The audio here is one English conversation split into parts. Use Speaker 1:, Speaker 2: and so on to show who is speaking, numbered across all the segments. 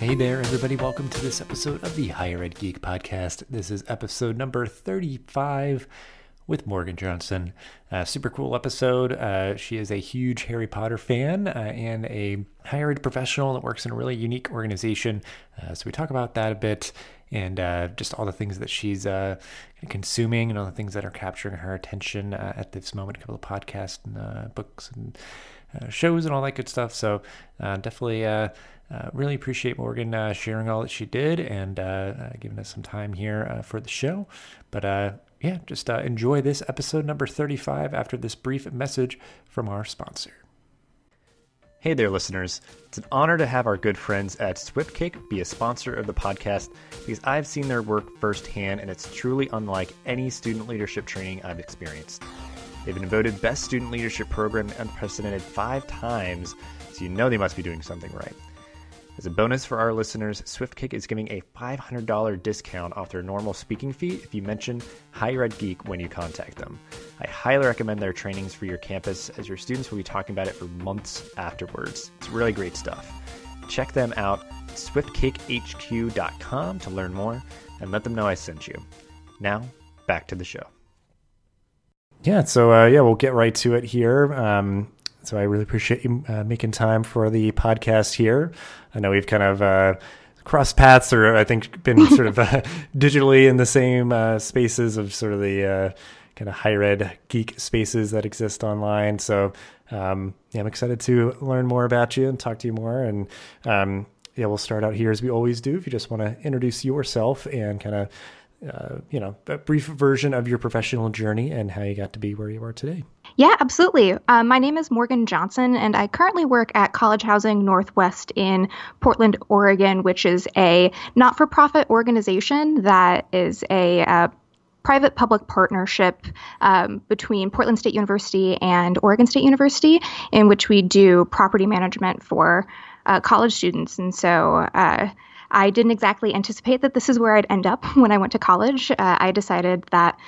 Speaker 1: Hey there, everybody. Welcome to this episode of the Higher Ed Geek Podcast. This is episode number 35 with Morgan Johnson. Uh, super cool episode. Uh, she is a huge Harry Potter fan uh, and a higher ed professional that works in a really unique organization. Uh, so we talk about that a bit and uh, just all the things that she's uh, consuming and all the things that are capturing her attention at this moment. A couple of podcasts and books and shows and all that good stuff. So definitely. Uh, really appreciate Morgan uh, sharing all that she did and uh, giving us some time here for the show. But yeah, just uh, enjoy this episode number 35 after this brief message from our sponsor.
Speaker 2: Hey there, listeners. It's an honor to have our good friends at SwiftKick be a sponsor of the podcast because I've seen their work firsthand and it's truly unlike any student leadership training I've experienced. They've been voted Best Student Leadership Program Unprecedented five times, so you know they must be doing something right. As a bonus for our listeners, SwiftKick is giving a $500 discount off their normal speaking fee if you mention Higher Ed Geek when you contact them. I highly recommend their trainings for your campus, as your students will be talking about it for months afterwards. It's really great stuff. Check them out, swiftkickhq.com, to learn more and let them know I sent you. Now, back to the show.
Speaker 1: Yeah, so uh, yeah, we'll get right to it here. Um, so I really appreciate you uh, making time for the podcast here. I know we've kind of uh, crossed paths, or I think been sort of uh, digitally in the same uh, spaces of sort of the uh, kind of higher ed geek spaces that exist online. So um, yeah, I'm excited to learn more about you and talk to you more. And um, yeah, we'll start out here as we always do. If you just want to introduce yourself and kind of uh, you know, a brief version of your professional journey and how you got to be where you are today.
Speaker 3: Yeah, absolutely. Uh, my name is Morgan Johnson, and I currently work at College Housing Northwest in Portland, Oregon, which is a not for profit organization that is a uh, private public partnership um, between Portland State University and Oregon State University, in which we do property management for uh, college students. And so, uh, I didn't exactly anticipate that this is where I'd end up when I went to college. Uh, I decided that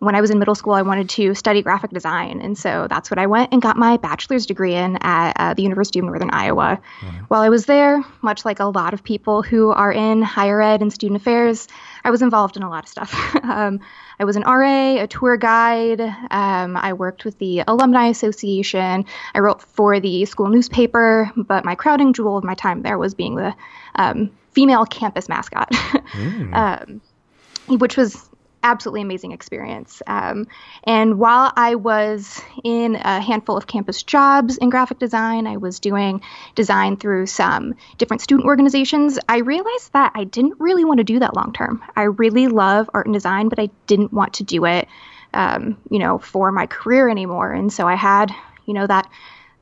Speaker 3: when I was in middle school, I wanted to study graphic design. And so that's what I went and got my bachelor's degree in at uh, the University of Northern Iowa. Mm-hmm. While I was there, much like a lot of people who are in higher ed and student affairs, I was involved in a lot of stuff. um, I was an RA, a tour guide. Um, I worked with the Alumni Association. I wrote for the school newspaper, but my crowning jewel of my time there was being the um, female campus mascot, mm. um, which was absolutely amazing experience. Um, and while I was in a handful of campus jobs in graphic design, I was doing design through some different student organizations. I realized that I didn't really want to do that long term. I really love art and design, but I didn't want to do it, um, you know, for my career anymore. And so I had, you know, that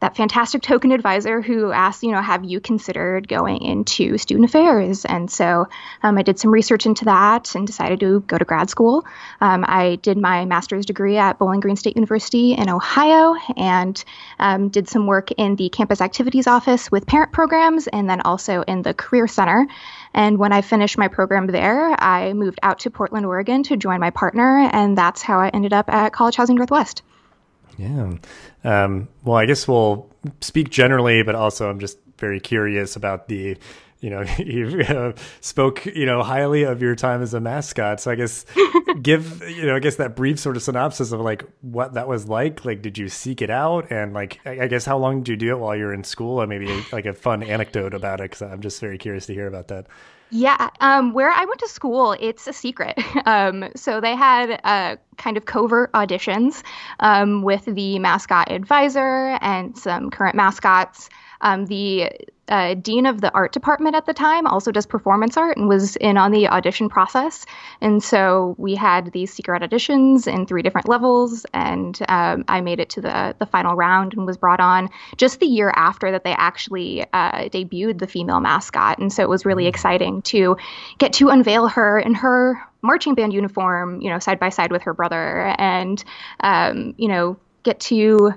Speaker 3: that fantastic token advisor who asked, you know, have you considered going into student affairs? And so um, I did some research into that and decided to go to grad school. Um, I did my master's degree at Bowling Green State University in Ohio and um, did some work in the campus activities office with parent programs and then also in the Career Center. And when I finished my program there, I moved out to Portland, Oregon to join my partner, and that's how I ended up at College Housing Northwest.
Speaker 1: Yeah. Um, well, I guess we'll speak generally, but also I'm just very curious about the, you know, you uh, spoke, you know, highly of your time as a mascot. So I guess give, you know, I guess that brief sort of synopsis of like what that was like. Like, did you seek it out? And like, I guess how long did you do it while you were in school? Or maybe like a fun anecdote about it. Cause I'm just very curious to hear about that.
Speaker 3: Yeah, um, where I went to school, it's a secret. Um, so they had uh, kind of covert auditions um, with the mascot advisor and some current mascots. Um, the uh, dean of the art department at the time also does performance art and was in on the audition process. And so we had these secret auditions in three different levels, and um, I made it to the the final round and was brought on just the year after that they actually uh, debuted the female mascot. And so it was really mm. exciting to get to unveil her in her marching band uniform, you know, side by side with her brother, and um, you know get to,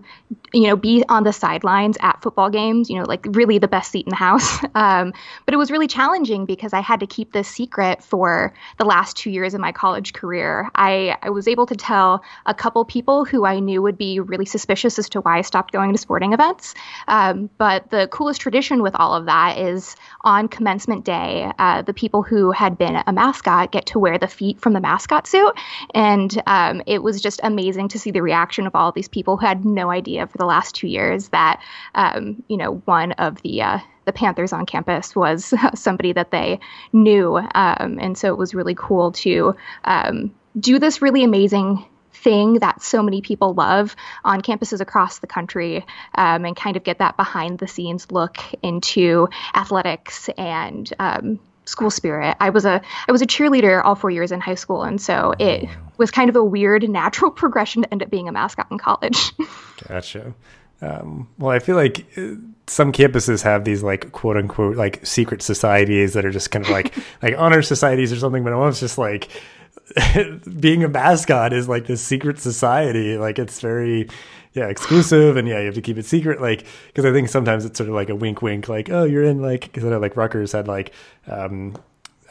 Speaker 3: you know, be on the sidelines at football games, you know, like really the best seat in the house. Um, but it was really challenging because I had to keep this secret for the last two years of my college career. I, I was able to tell a couple people who I knew would be really suspicious as to why I stopped going to sporting events. Um, but the coolest tradition with all of that is on commencement day, uh, the people who had been a mascot get to wear the feet from the mascot suit. And um, it was just amazing to see the reaction of all these people who had no idea for the last two years that, um, you know, one of the uh, the Panthers on campus was somebody that they knew. Um, and so it was really cool to um, do this really amazing thing that so many people love on campuses across the country um, and kind of get that behind the scenes look into athletics and um, school spirit. I was a I was a cheerleader all four years in high school, and so it was kind of a weird natural progression to end up being a mascot in college.
Speaker 1: gotcha. Um, well, I feel like uh, some campuses have these like quote unquote like secret societies that are just kind of like like honor societies or something, but almost just like being a mascot is like this secret society. Like it's very, yeah, exclusive, and yeah, you have to keep it secret. Like because I think sometimes it's sort of like a wink, wink, like oh, you're in like because I know like Rutgers had like. um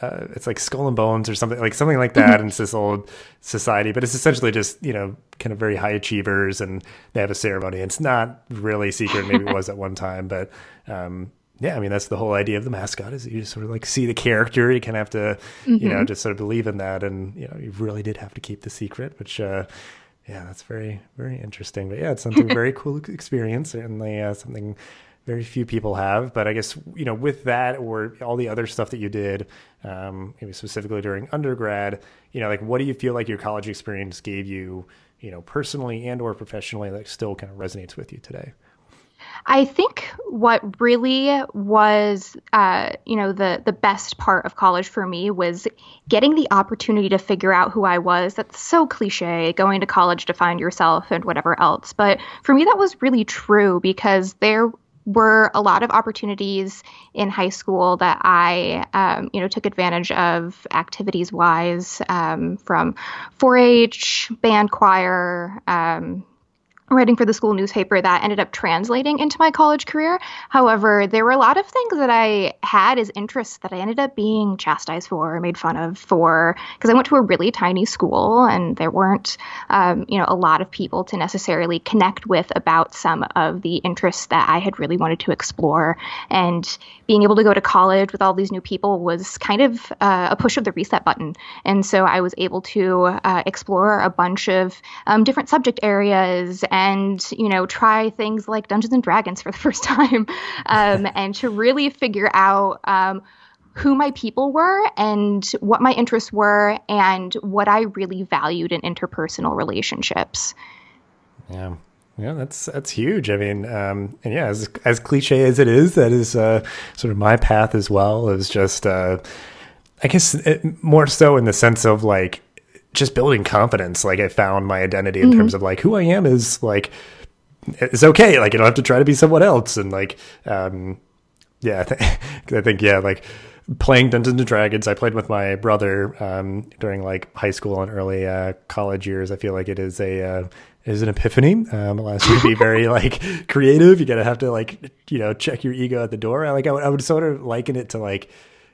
Speaker 1: uh, it's like skull and bones or something like something like that and it's this old society but it's essentially just you know kind of very high achievers and they have a ceremony it's not really secret maybe it was at one time but um, yeah, I mean that's the whole idea of the mascot is you just sort of like see the character. You kind of have to, mm-hmm. you know, mm-hmm. just sort of believe in that, and you know, you really did have to keep the secret, which, uh, yeah, that's very very interesting. But yeah, it's something very cool experience, and uh, something very few people have. But I guess you know, with that or all the other stuff that you did, um, maybe specifically during undergrad, you know, like what do you feel like your college experience gave you, you know, personally and or professionally, that still kind of resonates with you today?
Speaker 3: I think what really was, uh, you know, the the best part of college for me was getting the opportunity to figure out who I was. That's so cliche, going to college to find yourself and whatever else. But for me, that was really true because there were a lot of opportunities in high school that I, um, you know, took advantage of activities wise, um, from 4-H, band choir, um, writing for the school newspaper that ended up translating into my college career. However, there were a lot of things that I had as interests that I ended up being chastised for or made fun of for because I went to a really tiny school and there weren't, um, you know, a lot of people to necessarily connect with about some of the interests that I had really wanted to explore. And being able to go to college with all these new people was kind of uh, a push of the reset button. And so I was able to uh, explore a bunch of um, different subject areas and you know try things like Dungeons and Dragons for the first time, um, and to really figure out. Um, who my people were and what my interests were and what I really valued in interpersonal relationships.
Speaker 1: Yeah. Yeah, that's that's huge. I mean, um, and yeah, as as cliche as it is, that is uh, sort of my path as well. Is just, uh, I guess, it, more so in the sense of like just building confidence. Like I found my identity in mm-hmm. terms of like who I am is like it's okay. Like you don't have to try to be someone else. And like, um, yeah, I, th- I think yeah, like playing Dungeons and Dragons. I played with my brother um, during like high school and early uh, college years. I feel like it is a uh, is an epiphany. Um, allows you to be very like creative. You gotta have to like you know check your ego at the door. I like I would, I would sort of liken it to like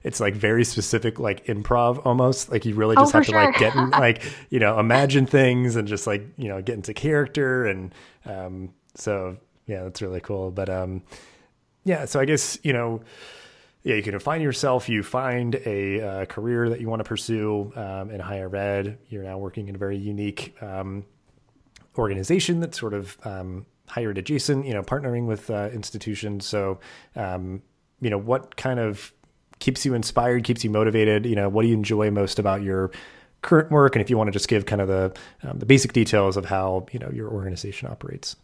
Speaker 1: it's like very specific like improv almost. Like you really oh, just oh, have to sure. like get in like you know imagine things and just like you know get into character and um so yeah that's really cool. But um yeah so i guess you know yeah you can find yourself. You find a uh, career that you want to pursue um, in higher ed. You're now working in a very unique um, organization that's sort of um, higher ed adjacent you know partnering with uh, institutions. So um, you know what kind of keeps you inspired, keeps you motivated? You know, what do you enjoy most about your current work? And if you want to just give kind of the um, the basic details of how you know your organization operates.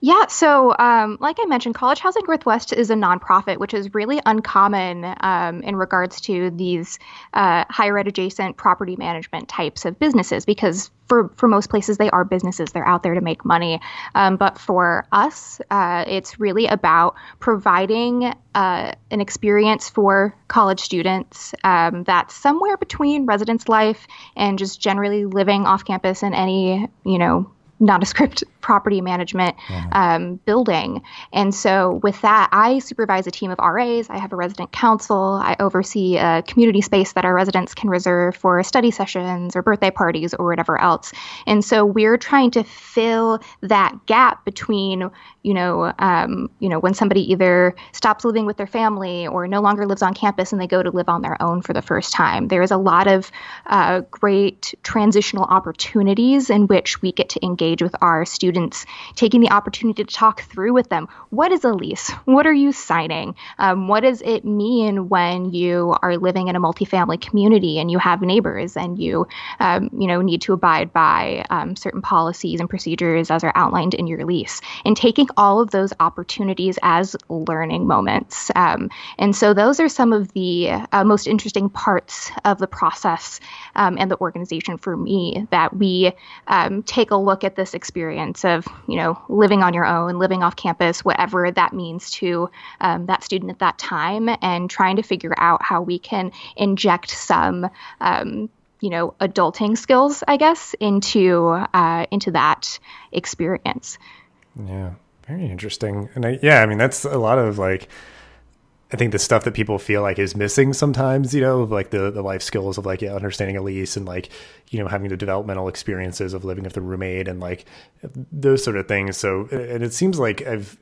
Speaker 3: Yeah, so um, like I mentioned, College Housing Northwest is a nonprofit, which is really uncommon um, in regards to these uh, higher ed adjacent property management types of businesses because for, for most places they are businesses. They're out there to make money. Um, but for us uh, it's really about providing uh, an experience for college students um, that's somewhere between residence life and just generally living off campus in any you know nondescript property management mm-hmm. um, building. And so, with that, I supervise a team of RAs. I have a resident council. I oversee a community space that our residents can reserve for study sessions or birthday parties or whatever else. And so, we're trying to fill that gap between, you know, um, you know, when somebody either stops living with their family or no longer lives on campus and they go to live on their own for the first time. There is a lot of uh, great transitional opportunities in which we get to engage with our students, taking the opportunity to talk through with them. What is a lease? What are you signing? Um, what does it mean when you are living in a multifamily community and you have neighbors and you, um, you know, need to abide by um, certain policies and procedures as are outlined in your lease? And taking all of those opportunities as learning moments. Um, and so those are some of the uh, most interesting parts of the process um, and the organization for me that we um, take a look at this experience of, you know, living on your own, living off campus, whatever that means to um, that student at that time, and trying to figure out how we can inject some um, you know adulting skills i guess into uh, into that experience
Speaker 1: yeah very interesting. And I, yeah, I mean, that's a lot of like, I think the stuff that people feel like is missing sometimes, you know, like the, the life skills of like, yeah, understanding a lease and like, you know, having the developmental experiences of living with a roommate and like those sort of things. So, and it seems like I've,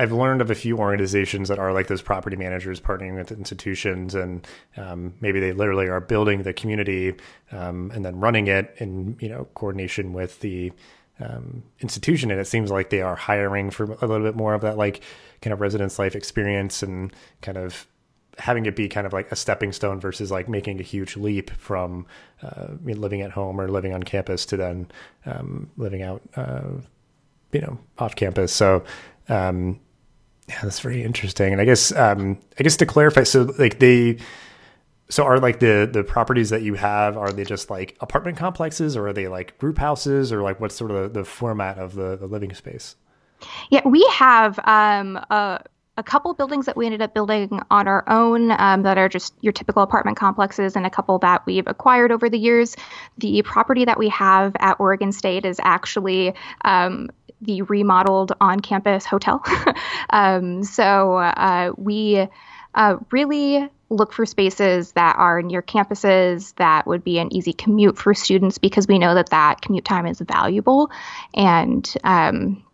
Speaker 1: I've learned of a few organizations that are like those property managers partnering with institutions, and um, maybe they literally are building the community um, and then running it in you know coordination with the um, institution, and it seems like they are hiring for a little bit more of that like kind of residence life experience and kind of having it be kind of like a stepping stone versus like making a huge leap from uh, living at home or living on campus to then um, living out, uh, you know, off campus. So, um, yeah, that's very interesting. And I guess, um, I guess to clarify, so like they, so are like the the properties that you have are they just like apartment complexes or are they like group houses or like what's sort of the, the format of the, the living space?
Speaker 3: Yeah, we have um, a, a couple buildings that we ended up building on our own um, that are just your typical apartment complexes, and a couple that we've acquired over the years. The property that we have at Oregon State is actually um, the remodeled on campus hotel. um, so uh, we uh, really look for spaces that are near campuses that would be an easy commute for students because we know that that commute time is valuable and um,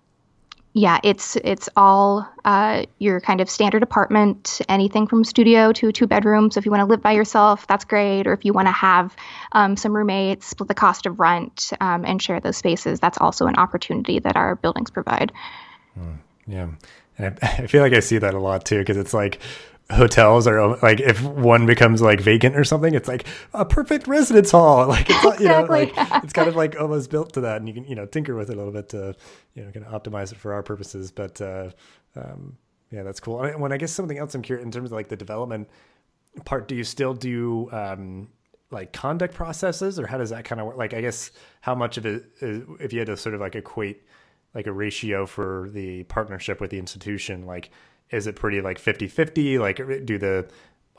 Speaker 3: yeah, it's it's all uh, your kind of standard apartment, anything from studio to two bedrooms. So if you want to live by yourself, that's great. Or if you want to have um, some roommates, split the cost of rent, um, and share those spaces, that's also an opportunity that our buildings provide.
Speaker 1: Mm, yeah, and I, I feel like I see that a lot too because it's like hotels are like if one becomes like vacant or something it's like a perfect residence hall. Like it's exactly. you know like it's kind of like almost built to that and you can you know tinker with it a little bit to you know kind of optimize it for our purposes but uh um yeah that's cool. When i guess something else i'm curious in terms of like the development part do you still do um like conduct processes or how does that kind of work? Like i guess how much of it is, if you had to sort of like equate like a ratio for the partnership with the institution like is it pretty like 50 50? Like, do the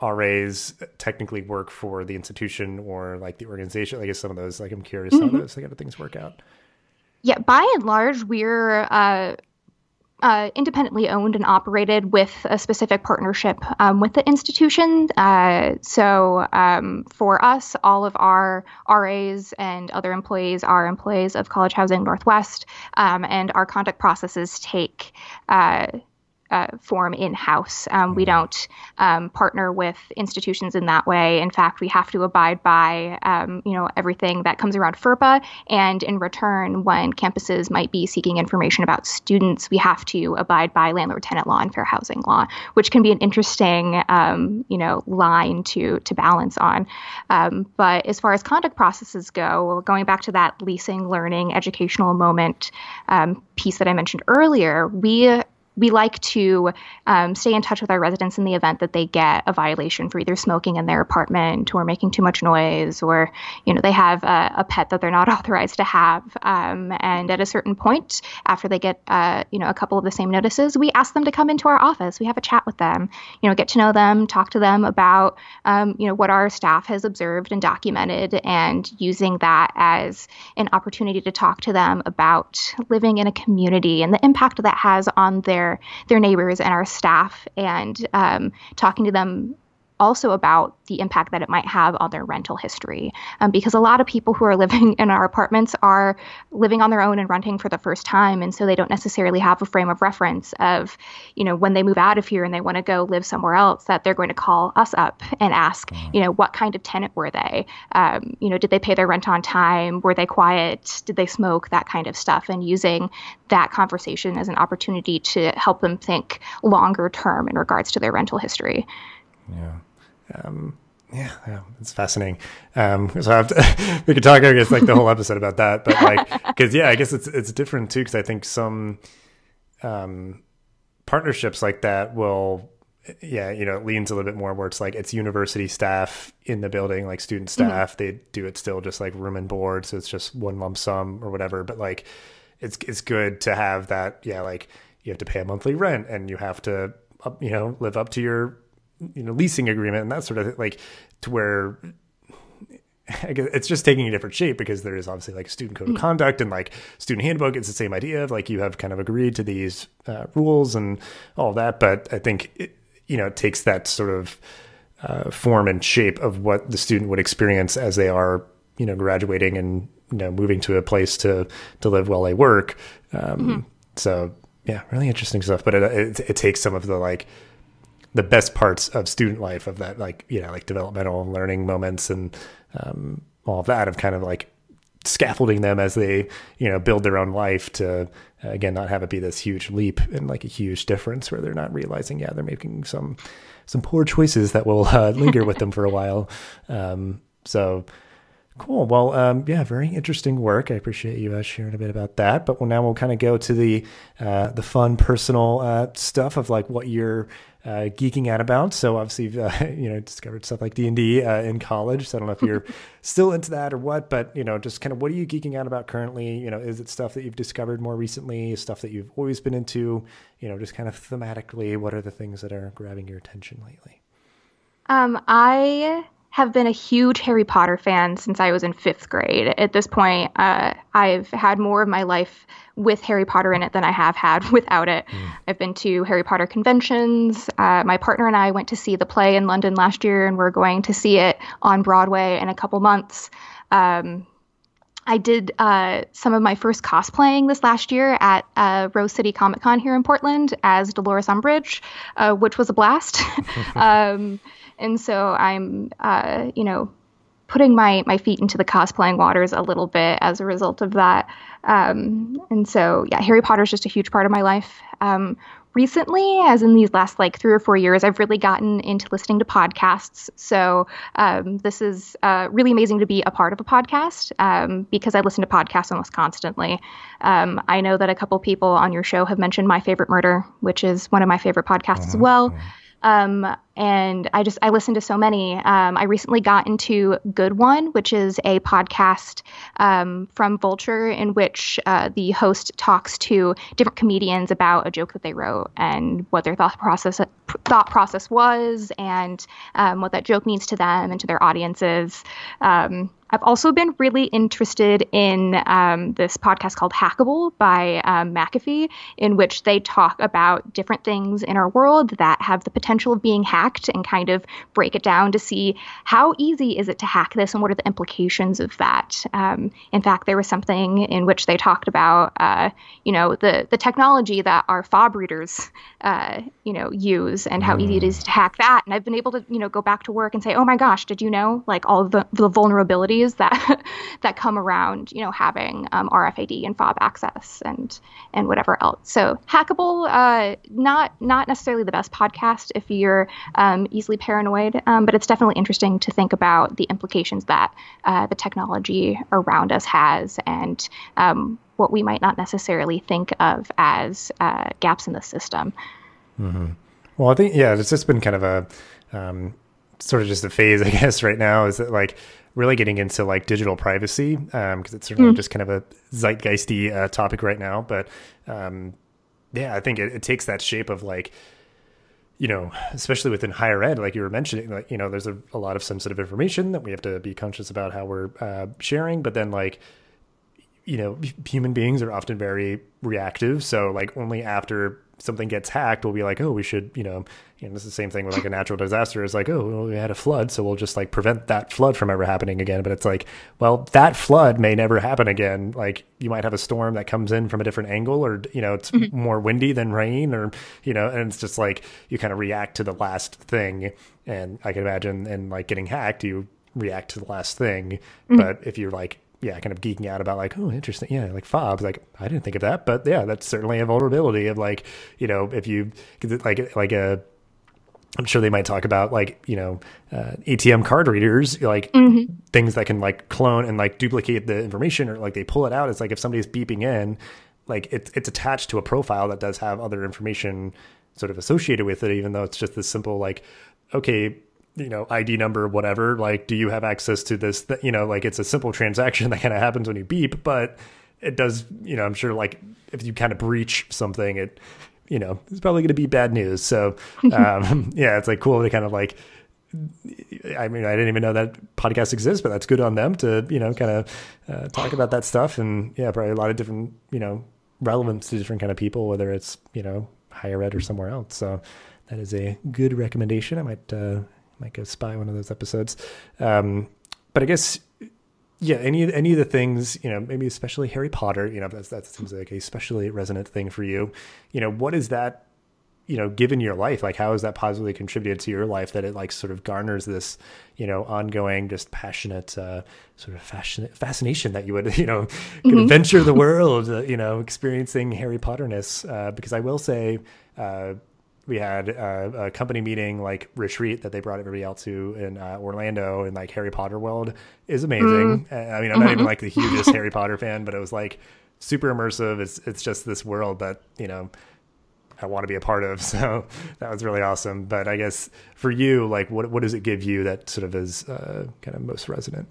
Speaker 1: RAs technically work for the institution or like the organization? I guess some of those, like, I'm curious mm-hmm. how those kind of things work out.
Speaker 3: Yeah, by and large, we're uh, uh, independently owned and operated with a specific partnership um, with the institution. Uh, so um, for us, all of our RAs and other employees are employees of College Housing Northwest, um, and our conduct processes take uh, form in house. Um, we mm-hmm. don't um, partner with institutions in that way. In fact, we have to abide by um, you know everything that comes around FERPA, and in return, when campuses might be seeking information about students, we have to abide by landlord-tenant law and fair housing law, which can be an interesting um, you know line to to balance on. Um, but as far as conduct processes go, going back to that leasing, learning, educational moment um, piece that I mentioned earlier, we we like to um, stay in touch with our residents in the event that they get a violation for either smoking in their apartment or making too much noise or you know they have a, a pet that they're not authorized to have. Um, and at a certain point after they get uh, you know a couple of the same notices we ask them to come into our office. We have a chat with them you know get to know them talk to them about um, you know what our staff has observed and documented and using that as an opportunity to talk to them about living in a community and the impact that has on their their their neighbors and our staff and um, talking to them also about the impact that it might have on their rental history. Um, because a lot of people who are living in our apartments are living on their own and renting for the first time. And so they don't necessarily have a frame of reference of, you know, when they move out of here and they want to go live somewhere else, that they're going to call us up and ask, mm. you know, what kind of tenant were they? Um, you know, did they pay their rent on time? Were they quiet? Did they smoke? That kind of stuff. And using that conversation as an opportunity to help them think longer term in regards to their rental history.
Speaker 1: Yeah. Um, yeah, yeah, it's fascinating. Um, so to, we could talk, I guess, like the whole episode about that, but like, because yeah, I guess it's it's different too. Because I think some um, partnerships like that will, yeah, you know, it leans a little bit more where it's like it's university staff in the building, like student mm-hmm. staff. Mm-hmm. They do it still just like room and board, so it's just one lump sum or whatever. But like, it's it's good to have that. Yeah, like you have to pay a monthly rent and you have to, you know, live up to your you know leasing agreement and that sort of thing, like to where it's just taking a different shape because there is obviously like a student code of mm. conduct and like student handbook. It's the same idea of like you have kind of agreed to these uh, rules and all that. But I think it, you know it takes that sort of uh, form and shape of what the student would experience as they are you know graduating and you know moving to a place to to live while they work. Um, mm-hmm. So yeah, really interesting stuff. But it, it it takes some of the like the best parts of student life of that like you know like developmental learning moments and um, all of that of kind of like scaffolding them as they you know build their own life to uh, again not have it be this huge leap and like a huge difference where they're not realizing yeah they're making some some poor choices that will uh, linger with them for a while um, so Cool. Well, um, yeah, very interesting work. I appreciate you uh, sharing a bit about that. But well, now we'll kind of go to the uh, the fun, personal uh, stuff of like what you're uh, geeking out about. So obviously, you've, uh, you know, discovered stuff like D and D uh, in college. So I don't know if you're still into that or what, but you know, just kind of what are you geeking out about currently? You know, is it stuff that you've discovered more recently? Stuff that you've always been into? You know, just kind of thematically, what are the things that are grabbing your attention lately?
Speaker 3: Um, I have been a huge Harry Potter fan since I was in fifth grade. At this point, uh, I've had more of my life with Harry Potter in it than I have had without it. Mm. I've been to Harry Potter conventions. Uh, my partner and I went to see the play in London last year, and we're going to see it on Broadway in a couple months. Um, I did uh, some of my first cosplaying this last year at uh, Rose City Comic Con here in Portland as Dolores Umbridge, uh, which was a blast. um, and so I'm, uh, you know, putting my my feet into the cosplaying waters a little bit as a result of that. Um, and so, yeah, Harry Potter is just a huge part of my life. Um, recently, as in these last like three or four years, I've really gotten into listening to podcasts. So um, this is uh, really amazing to be a part of a podcast um, because I listen to podcasts almost constantly. Um, I know that a couple people on your show have mentioned My Favorite Murder, which is one of my favorite podcasts uh-huh. as well. Um, and I just I listen to so many. Um, I recently got into Good One, which is a podcast um, from Vulture in which uh, the host talks to different comedians about a joke that they wrote and what their thought process thought process was, and um, what that joke means to them and to their audiences. Um, I've also been really interested in um, this podcast called Hackable by um, McAfee, in which they talk about different things in our world that have the potential of being hacked and kind of break it down to see how easy is it to hack this and what are the implications of that. Um, in fact, there was something in which they talked about, uh, you know, the the technology that our fob readers, uh, you know, use and how mm. easy it is mm. to hack that. And I've been able to, you know, go back to work and say, oh my gosh, did you know, like all the, the vulnerabilities technologies that that come around, you know, having um, RFID and fob access and and whatever else. So hackable, uh, not not necessarily the best podcast if you're um, easily paranoid, um, but it's definitely interesting to think about the implications that uh, the technology around us has and um, what we might not necessarily think of as uh, gaps in the system.
Speaker 1: Mm-hmm. Well, I think yeah, it's just been kind of a um, sort of just a phase, I guess, right now. Is that like really getting into like digital privacy because um, it's certainly mm. just kind of a zeitgeisty uh, topic right now. But um, yeah, I think it, it takes that shape of like you know, especially within higher ed, like you were mentioning, like, you know, there's a, a lot of sensitive information that we have to be conscious about how we're uh, sharing. But then, like, you know, human beings are often very reactive. So, like, only after something gets hacked, we'll be like, oh, we should, you know, you know, this is the same thing with like a natural disaster. Is like, oh, well, we had a flood, so we'll just like prevent that flood from ever happening again. But it's like, well, that flood may never happen again. Like, you might have a storm that comes in from a different angle, or you know, it's mm-hmm. more windy than rain, or you know, and it's just like you kind of react to the last thing. And I can imagine, and like getting hacked, you react to the last thing. Mm-hmm. But if you're like yeah, kind of geeking out about like, oh, interesting. Yeah, like fobs. Like I didn't think of that, but yeah, that's certainly a vulnerability of like, you know, if you like like a I'm sure they might talk about like you know uh, ATM card readers, like mm-hmm. things that can like clone and like duplicate the information, or like they pull it out. It's like if somebody's beeping in, like it's it's attached to a profile that does have other information sort of associated with it, even though it's just this simple like, okay, you know id number whatever like do you have access to this th- you know like it's a simple transaction that kind of happens when you beep but it does you know i'm sure like if you kind of breach something it you know it's probably going to be bad news so um yeah it's like cool to kind of like I mean, I didn't even know that podcast exists, but that's good on them to, you know, kind of uh, talk about that stuff. And yeah, probably a lot of different, you know, relevance to different kind of people, whether it's, you know, higher ed or somewhere else. So that is a good recommendation. I might uh, might go spy one of those episodes. Um, but I guess yeah, any any of the things, you know, maybe especially Harry Potter, you know, that's that seems like a especially resonant thing for you. You know, what is that, you know, given your life? Like how has that positively contributed to your life that it like sort of garners this, you know, ongoing, just passionate, uh, sort of fascin- fascination that you would, you know, mm-hmm. venture the world, uh, you know, experiencing Harry Potterness. Uh, because I will say, uh, we had a, a, company meeting like retreat that they brought everybody out to in uh, Orlando and like Harry Potter world is amazing. Mm. I mean, I'm not even mm-hmm. like the hugest Harry Potter fan, but it was like super immersive. It's it's just this world that you know I want to be a part of. So that was really awesome. But I guess for you, like, what what does it give you that sort of is uh, kind of most resonant?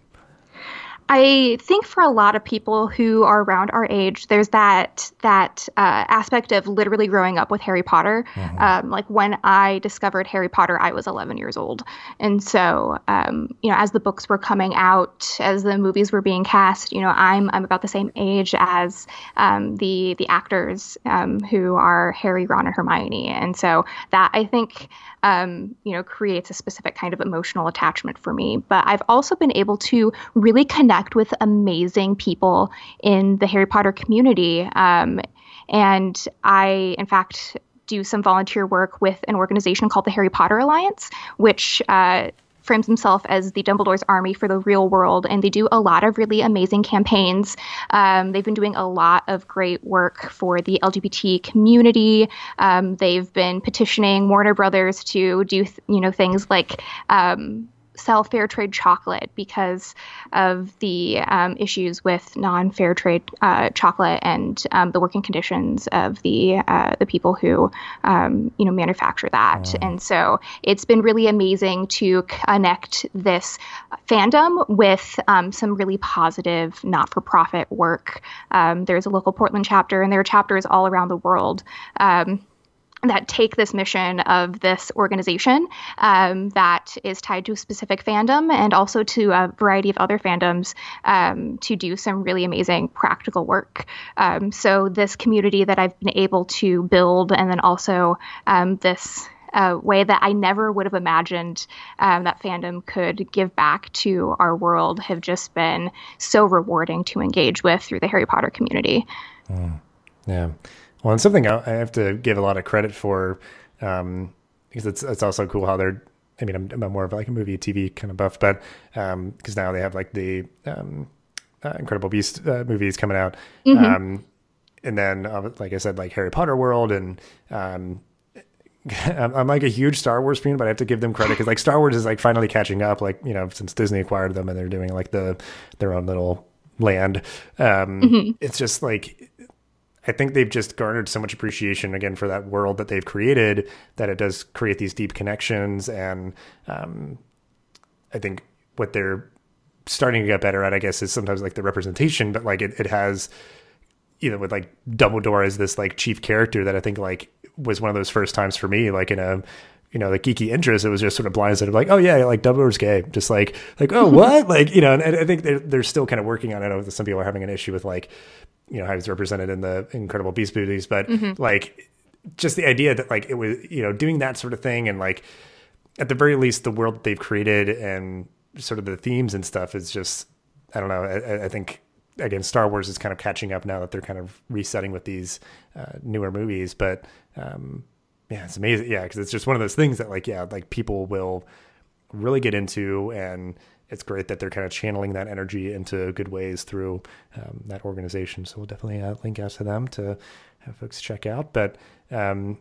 Speaker 3: I think for a lot of people who are around our age, there's that that uh, aspect of literally growing up with Harry Potter. Mm-hmm. Um, like when I discovered Harry Potter, I was 11 years old, and so um, you know, as the books were coming out, as the movies were being cast, you know, I'm I'm about the same age as um, the the actors um, who are Harry, Ron, and Hermione, and so that I think um, you know creates a specific kind of emotional attachment for me. But I've also been able to really connect connect with amazing people in the Harry Potter community. Um, and I, in fact, do some volunteer work with an organization called the Harry Potter Alliance, which uh, frames himself as the Dumbledore's army for the real world, and they do a lot of really amazing campaigns. Um, they've been doing a lot of great work for the LGBT community. Um, they've been petitioning Warner Brothers to do, th- you know, things like um, sell fair trade chocolate because of the um, issues with non fair trade uh, chocolate and um, the working conditions of the uh, the people who um, you know manufacture that. And so it's been really amazing to connect this fandom with um, some really positive not for profit work. Um, there's a local Portland chapter, and there are chapters all around the world. Um, that take this mission of this organization um, that is tied to a specific fandom and also to a variety of other fandoms um, to do some really amazing practical work. Um, so, this community that I've been able to build, and then also um, this uh, way that I never would have imagined um, that fandom could give back to our world, have just been so rewarding to engage with through the Harry Potter community.
Speaker 1: Mm. Yeah. Well, and something I have to give a lot of credit for, um, because it's it's also cool how they're I mean, I'm, I'm more of like a movie, TV kind of buff, but because um, now they have like the um, uh, Incredible Beast uh, movies coming out, mm-hmm. um, and then uh, like I said, like Harry Potter world, and um, I'm, I'm, like a huge Star Wars fan, but I have to give them credit because like Star Wars is like finally catching up, like you know, since Disney acquired them and they're doing like the their own little land. Um, mm-hmm. It's just like I think they've just garnered so much appreciation again for that world that they've created that it does create these deep connections. And um, I think what they're starting to get better at, I guess, is sometimes like the representation, but like it, it has, you know, with like Dumbledore as this like chief character that I think like was one of those first times for me, like in a you know, the geeky interest, it was just sort of blindsided, like, oh yeah, like Dumbledore's gay, just like, like, oh what, like, you know, and, and I think they're, they're still kind of working on it. I know that some people are having an issue with like, you know how he's represented in the Incredible Beast movies, but mm-hmm. like just the idea that like it was you know doing that sort of thing and like at the very least the world that they've created and sort of the themes and stuff is just I don't know I, I think again Star Wars is kind of catching up now that they're kind of resetting with these uh, newer movies, but um, yeah, it's amazing. Yeah, because it's just one of those things that like yeah like people will really get into and it's great that they're kind of channeling that energy into good ways through um, that organization. So we'll definitely uh, link out to them to have folks check out. But um,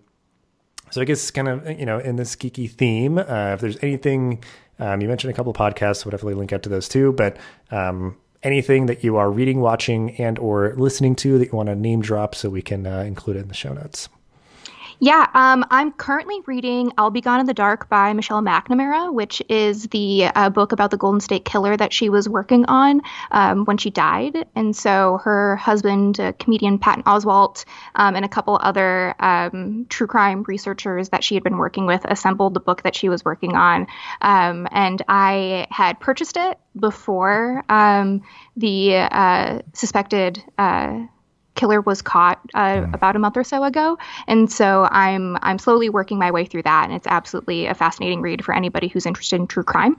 Speaker 1: so I guess kind of you know in this geeky theme, uh, if there's anything um, you mentioned a couple podcasts, we'll definitely link out to those too. But um, anything that you are reading, watching, and or listening to that you want to name drop, so we can uh, include it in the show notes.
Speaker 3: Yeah, um, I'm currently reading I'll Be Gone in the Dark by Michelle McNamara, which is the uh, book about the Golden State Killer that she was working on um, when she died. And so her husband, uh, comedian Patton Oswalt, um, and a couple other um, true crime researchers that she had been working with assembled the book that she was working on. Um, and I had purchased it before um, the uh, suspected uh, killer was caught uh, mm. about a month or so ago, and so I'm I'm slowly working my way through that, and it's absolutely a fascinating read for anybody who's interested in true crime.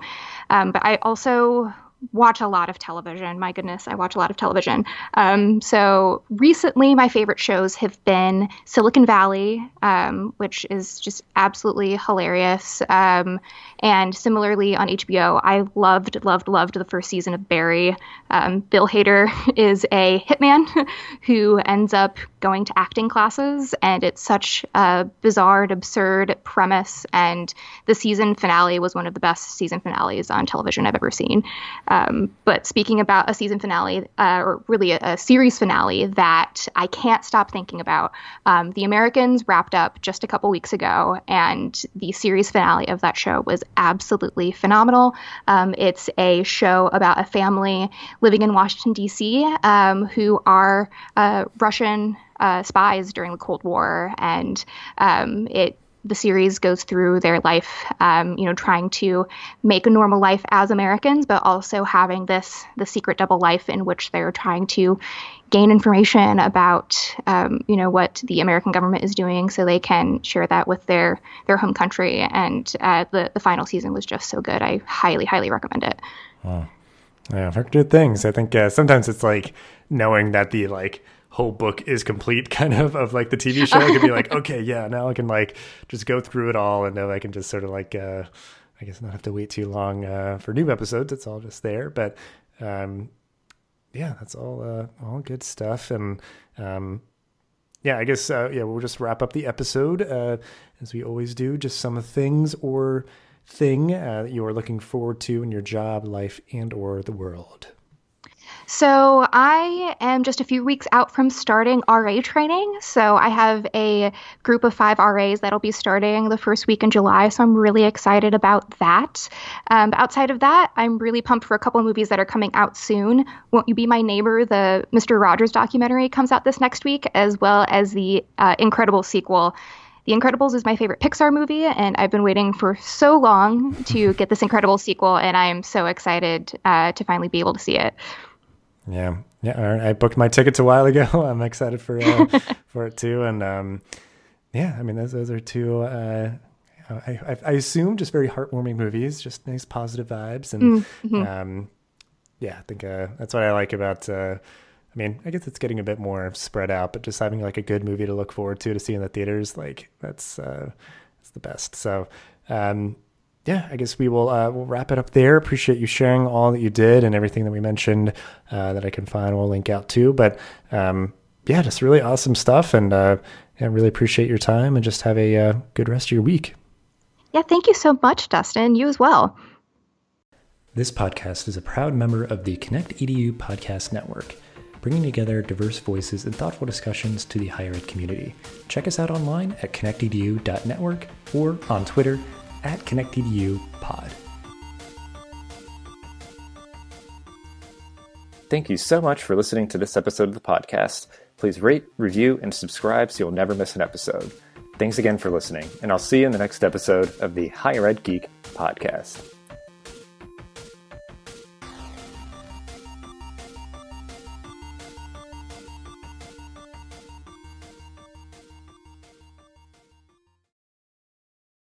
Speaker 3: Um, but I also watch a lot of television. My goodness, I watch a lot of television. Um, so recently, my favorite shows have been Silicon Valley, um, which is just absolutely hilarious. Um, and similarly on HBO, I loved, loved, loved the first season of Barry. Um, Bill Hader is a hitman who ends up going to acting classes, and it's such a bizarre and absurd premise. And the season finale was one of the best season finales on television I've ever seen. Um, but speaking about a season finale, uh, or really a, a, series finale that I can't stop thinking about, um, The Americans wrapped up just a couple weeks ago, and the series finale of that show was absolutely phenomenal. Um, it's a show about a family living in Washington, D.C., um, who are uh, Russian. Uh, spies during the Cold War, and um, it the series goes through their life, um, you know, trying to make a normal life as Americans, but also having this the secret double life in which they're trying to gain information about, um, you know, what the American government is doing, so they can share that with their their home country. And uh, the the final season was just so good. I highly, highly recommend it.
Speaker 1: Oh. Yeah, I've heard good things. I think uh, sometimes it's like knowing that the like whole book is complete kind of of like the TV show. I could be like, okay, yeah, now I can like just go through it all and know I can just sort of like uh I guess not have to wait too long uh for new episodes. It's all just there. But um yeah, that's all uh all good stuff. And um yeah, I guess uh yeah, we'll just wrap up the episode uh as we always do, just some of the things or thing uh, that you are looking forward to in your job, life, and or the world.
Speaker 3: So I am just a few weeks out from starting RA training. So I have a group of five RAs that'll be starting the first week in July. So I'm really excited about that. Um, outside of that, I'm really pumped for a couple of movies that are coming out soon. Won't You Be My Neighbor? The Mr. Rogers documentary comes out this next week, as well as the uh, Incredible sequel. The Incredibles is my favorite Pixar movie, and I've been waiting for so long to get this incredible sequel, and I'm so excited uh, to finally be able to see it.
Speaker 1: Yeah, yeah. I booked my tickets a while ago. I'm excited for uh, for it too, and um, yeah, I mean those those are two. Uh, I, I, assume just very heartwarming movies, just nice positive vibes, and mm-hmm. um, yeah, I think uh, that's what I like about. Uh, I mean, I guess it's getting a bit more spread out, but just having like a good movie to look forward to to see in the theaters, like that's uh, that's the best. So, um, yeah, I guess we will uh, we'll wrap it up there. Appreciate you sharing all that you did and everything that we mentioned uh, that I can find. We'll link out to. But um, yeah, just really awesome stuff, and uh, I really appreciate your time. And just have a uh, good rest of your week.
Speaker 3: Yeah, thank you so much, Dustin. You as well.
Speaker 4: This podcast is a proud member of the Connect EDU Podcast Network, bringing together diverse voices and thoughtful discussions to the higher ed community. Check us out online at connectedu.network or on Twitter at connectedu pod.
Speaker 1: Thank you so much for listening to this episode of the podcast. Please rate, review, and subscribe so you'll never miss an episode. Thanks again for listening, and I'll see you in the next episode of the Higher Ed Geek podcast.